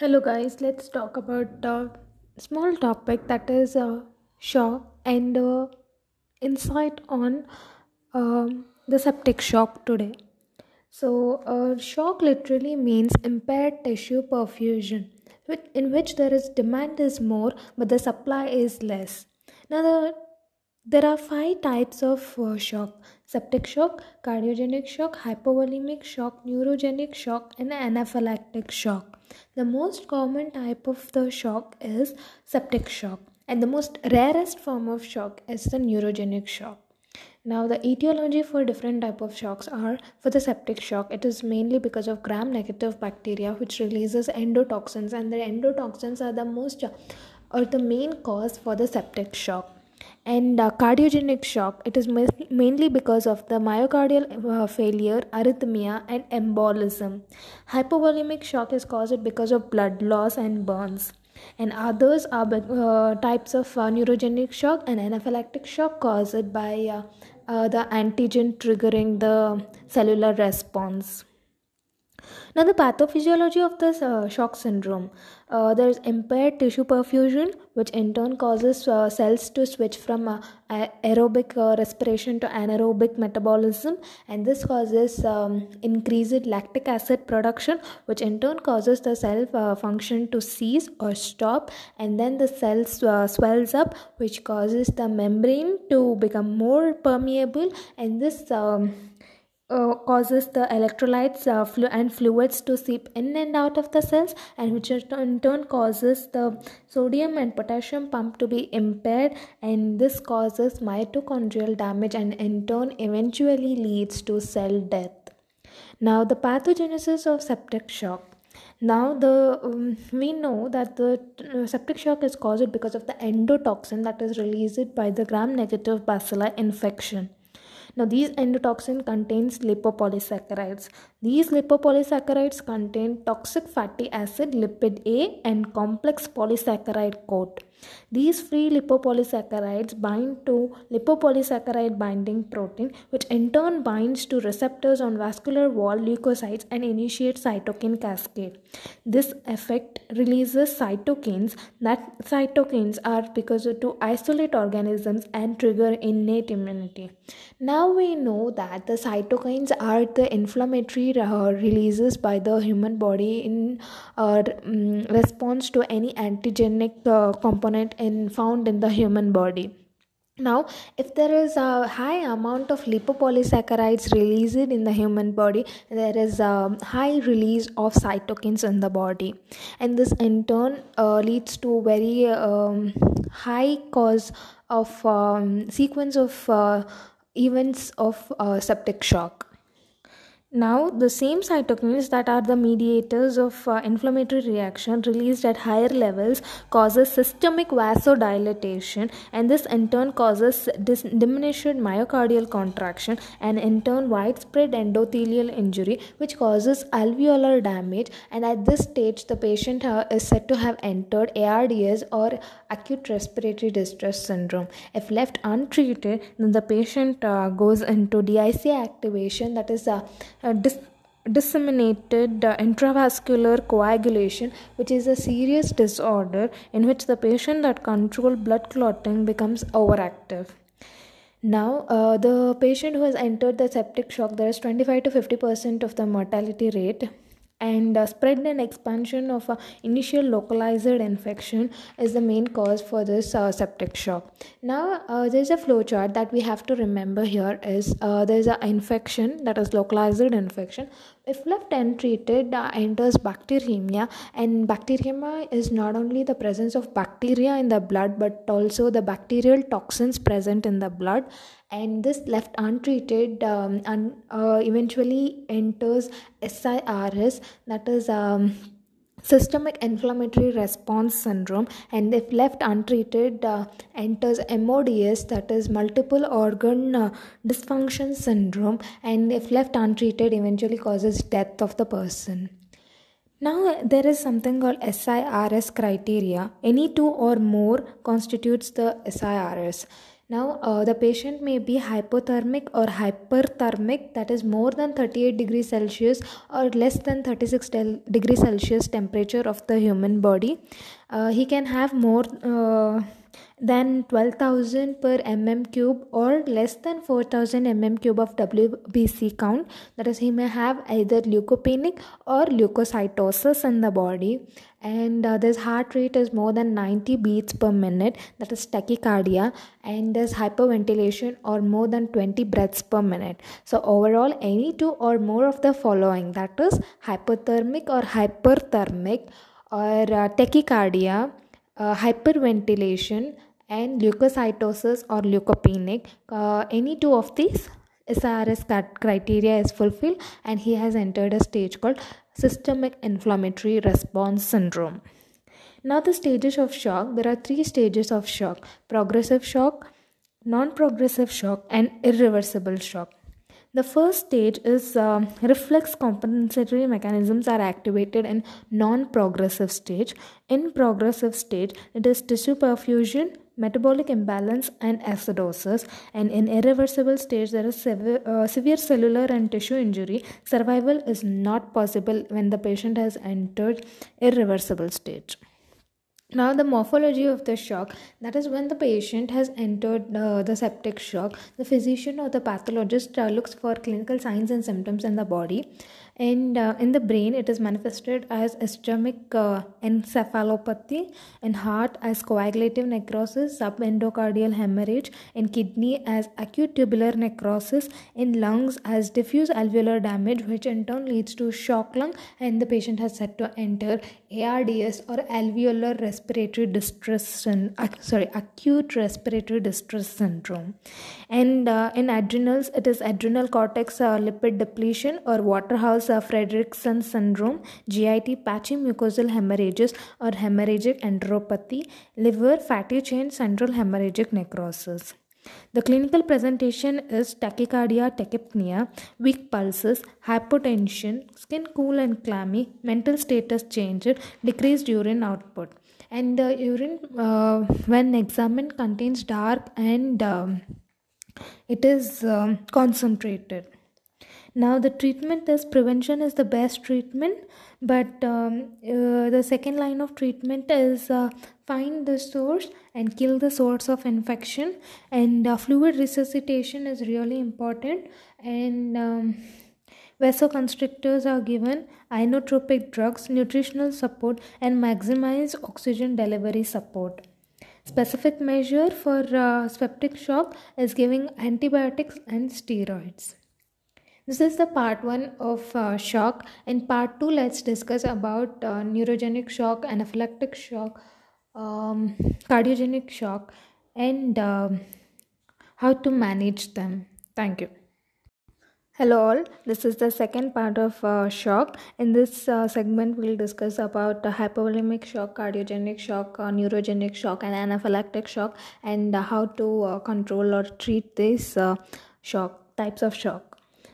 Hello, guys. Let's talk about a small topic that is uh, shock and uh, insight on um, the septic shock today. So, uh, shock literally means impaired tissue perfusion, in which there is demand is more but the supply is less. Now, the, there are five types of shock septic shock, cardiogenic shock, hypovolemic shock, neurogenic shock, and anaphylactic shock. The most common type of the shock is septic shock, and the most rarest form of shock is the neurogenic shock. Now, the etiology for different type of shocks are for the septic shock. It is mainly because of gram-negative bacteria, which releases endotoxins, and the endotoxins are the most or the main cause for the septic shock. And uh, cardiogenic shock, it is ma- mainly because of the myocardial uh, failure, arrhythmia, and embolism. Hypovolemic shock is caused because of blood loss and burns. And others are uh, types of uh, neurogenic shock and anaphylactic shock caused by uh, uh, the antigen triggering the cellular response. Now, the pathophysiology of this uh, shock syndrome uh, there is impaired tissue perfusion, which in turn causes uh, cells to switch from uh, aerobic uh, respiration to anaerobic metabolism, and this causes um, increased lactic acid production, which in turn causes the cell uh, function to cease or stop, and then the cell swells up, which causes the membrane to become more permeable, and this um, uh, causes the electrolytes uh, flu- and fluids to seep in and out of the cells and which in turn causes the sodium and potassium pump to be impaired and this causes mitochondrial damage and in turn eventually leads to cell death. Now the pathogenesis of septic shock. Now the um, we know that the uh, septic shock is caused because of the endotoxin that is released by the gram negative bacilli infection now, these endotoxin contains lipopolysaccharides. These lipopolysaccharides contain toxic fatty acid lipid A and complex polysaccharide coat. These free lipopolysaccharides bind to lipopolysaccharide binding protein, which in turn binds to receptors on vascular wall leukocytes and initiates cytokine cascade. This effect releases cytokines. That cytokines are because to isolate organisms and trigger innate immunity. Now we know that the cytokines are the inflammatory uh, releases by the human body in uh, um, response to any antigenic uh, component in found in the human body. Now if there is a high amount of lipopolysaccharides released in the human body there is a high release of cytokines in the body. And this in turn uh, leads to very um, high cause of um, sequence of uh, events of uh, septic shock now, the same cytokines that are the mediators of uh, inflammatory reaction released at higher levels causes systemic vasodilatation and this in turn causes dis- diminished myocardial contraction and in turn widespread endothelial injury which causes alveolar damage and at this stage the patient uh, is said to have entered ARDS or acute respiratory distress syndrome. If left untreated then the patient uh, goes into DIC activation that is uh, dis- disseminated uh, intravascular coagulation which is a serious disorder in which the patient that control blood clotting becomes overactive. Now uh, the patient who has entered the septic shock there is 25 to 50 percent of the mortality rate and uh, spread and expansion of a initial localized infection is the main cause for this uh, septic shock. Now uh, there's a flowchart that we have to remember here is uh, there's an infection that is localized infection if left untreated uh, enters bacteremia and bacteremia is not only the presence of bacteria in the blood but also the bacterial toxins present in the blood. And this left untreated um, and uh, eventually enters SIRS that is um, systemic inflammatory response syndrome and if left untreated uh, enters mods that is multiple organ uh, dysfunction syndrome and if left untreated eventually causes death of the person now there is something called SIRS criteria. Any two or more constitutes the SIRS. Now, uh, the patient may be hypothermic or hyperthermic, that is more than 38 degrees Celsius or less than 36 degrees Celsius temperature of the human body. Uh, he can have more uh, than 12000 per mm cube or less than 4000 mm cube of WBC count. That is, he may have either leukopenic or leukocytosis in the body. And uh, this heart rate is more than 90 beats per minute. That is tachycardia. And there's hyperventilation or more than 20 breaths per minute. So overall any two or more of the following. That is hypothermic or hyperthermic or uh, tachycardia uh, hyperventilation and leukocytosis or leukopenic uh, any two of these SIRS criteria is fulfilled and he has entered a stage called systemic inflammatory response syndrome. Now, the stages of shock there are three stages of shock progressive shock, non progressive shock, and irreversible shock. The first stage is uh, reflex compensatory mechanisms are activated in non-progressive stage. In progressive stage, it is tissue perfusion, metabolic imbalance, and acidosis. And in irreversible stage, there is severe, uh, severe cellular and tissue injury. Survival is not possible when the patient has entered irreversible stage. Now, the morphology of the shock that is, when the patient has entered uh, the septic shock, the physician or the pathologist uh, looks for clinical signs and symptoms in the body. And uh, in the brain it is manifested as ischemic uh, encephalopathy in heart as coagulative necrosis subendocardial hemorrhage in kidney as acute tubular necrosis in lungs as diffuse alveolar damage which in turn leads to shock lung and the patient has set to enter ARDS or alveolar respiratory distress uh, sorry acute respiratory distress syndrome and uh, in adrenals it is adrenal cortex uh, lipid depletion or waterhouse uh, Friderichsen syndrome, GIT, patchy mucosal hemorrhages or hemorrhagic enteropathy, liver, fatty change, central hemorrhagic necrosis. The clinical presentation is tachycardia, tachypnea, weak pulses, hypotension, skin cool and clammy, mental status changed, decreased urine output. And the urine, uh, when examined, contains dark and um, it is um, concentrated now the treatment is prevention is the best treatment but um, uh, the second line of treatment is uh, find the source and kill the source of infection. And uh, fluid resuscitation is really important. And um, vasoconstrictors are given inotropic drugs nutritional support and maximize oxygen delivery support. Specific measure for uh, septic shock is giving antibiotics and steroids. This is the part one of uh, shock. In part two, let's discuss about uh, neurogenic shock, anaphylactic shock, um, cardiogenic shock, and uh, how to manage them. Thank you. Hello all, this is the second part of uh, shock. In this uh, segment, we'll discuss about uh, hypovolemic shock, cardiogenic shock, uh, neurogenic shock, and anaphylactic shock, and how to uh, control or treat these uh, shock types of shock.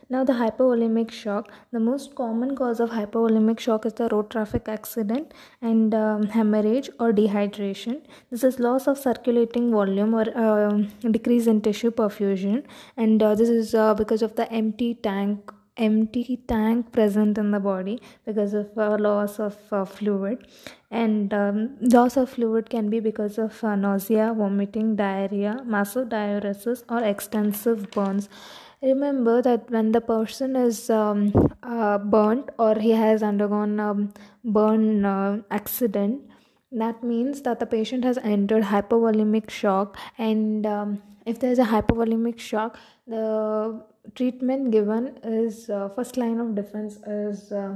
Now, the hypovolemic shock. The most common cause of hypovolemic shock is the road traffic accident and um, hemorrhage or dehydration. This is loss of circulating volume or uh, decrease in tissue perfusion, and uh, this is uh, because of the empty tank empty tank present in the body because of uh, loss of uh, fluid and um, loss of fluid can be because of uh, nausea vomiting diarrhea massive diuresis or extensive burns remember that when the person is um, uh, burnt or he has undergone a burn uh, accident that means that the patient has entered hypovolemic shock and um, if there is a hypovolemic shock the treatment given is uh, first line of defense is uh,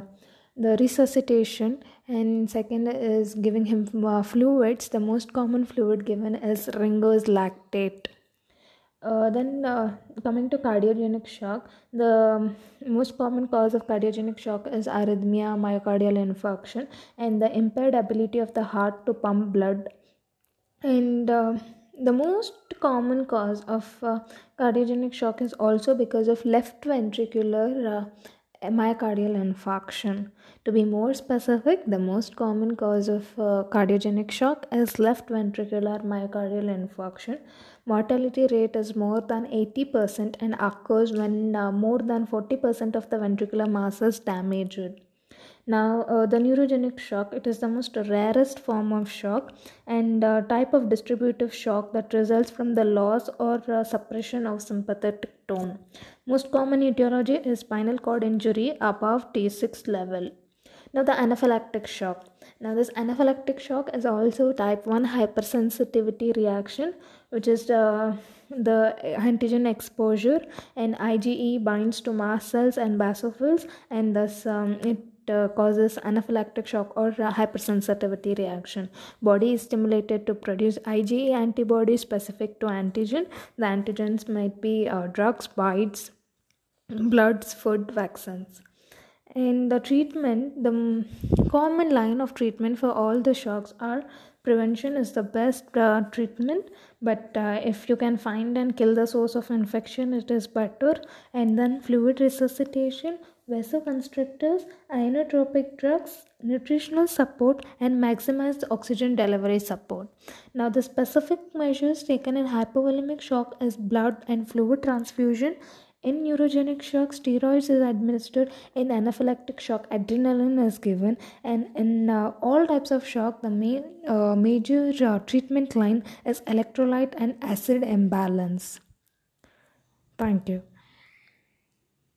the resuscitation and second is giving him uh, fluids. The most common fluid given is ringer's lactate uh, then uh, coming to cardiogenic shock, the most common cause of cardiogenic shock is arrhythmia, myocardial infarction, and the impaired ability of the heart to pump blood. And uh, the most common cause of uh, cardiogenic shock is also because of left ventricular uh, myocardial infarction. To be more specific, the most common cause of uh, cardiogenic shock is left ventricular myocardial infarction. Mortality rate is more than 80% and occurs when uh, more than 40% of the ventricular mass is damaged. Now, uh, the neurogenic shock, it is the most rarest form of shock and uh, type of distributive shock that results from the loss or uh, suppression of sympathetic tone. Most common etiology is spinal cord injury above T6 level. Now, the anaphylactic shock. Now, this anaphylactic shock is also type 1 hypersensitivity reaction, which is the, the antigen exposure, and IgE binds to mast cells and basophils, and thus um, it uh, causes anaphylactic shock or uh, hypersensitivity reaction. Body is stimulated to produce IgE antibodies specific to antigen. The antigens might be uh, drugs, bites, bloods, food, vaccines. In the treatment, the common line of treatment for all the shocks are prevention is the best uh, treatment but uh, if you can find and kill the source of infection it is better and then fluid resuscitation vasoconstrictors, inotropic drugs, nutritional support, and maximize the oxygen delivery support. Now, the specific measures taken in hypovolemic shock is blood and fluid transfusion. In neurogenic shock, steroids is administered. In anaphylactic shock, adrenaline is given. And in uh, all types of shock, the main uh, major uh, treatment line is electrolyte and acid imbalance. Thank you.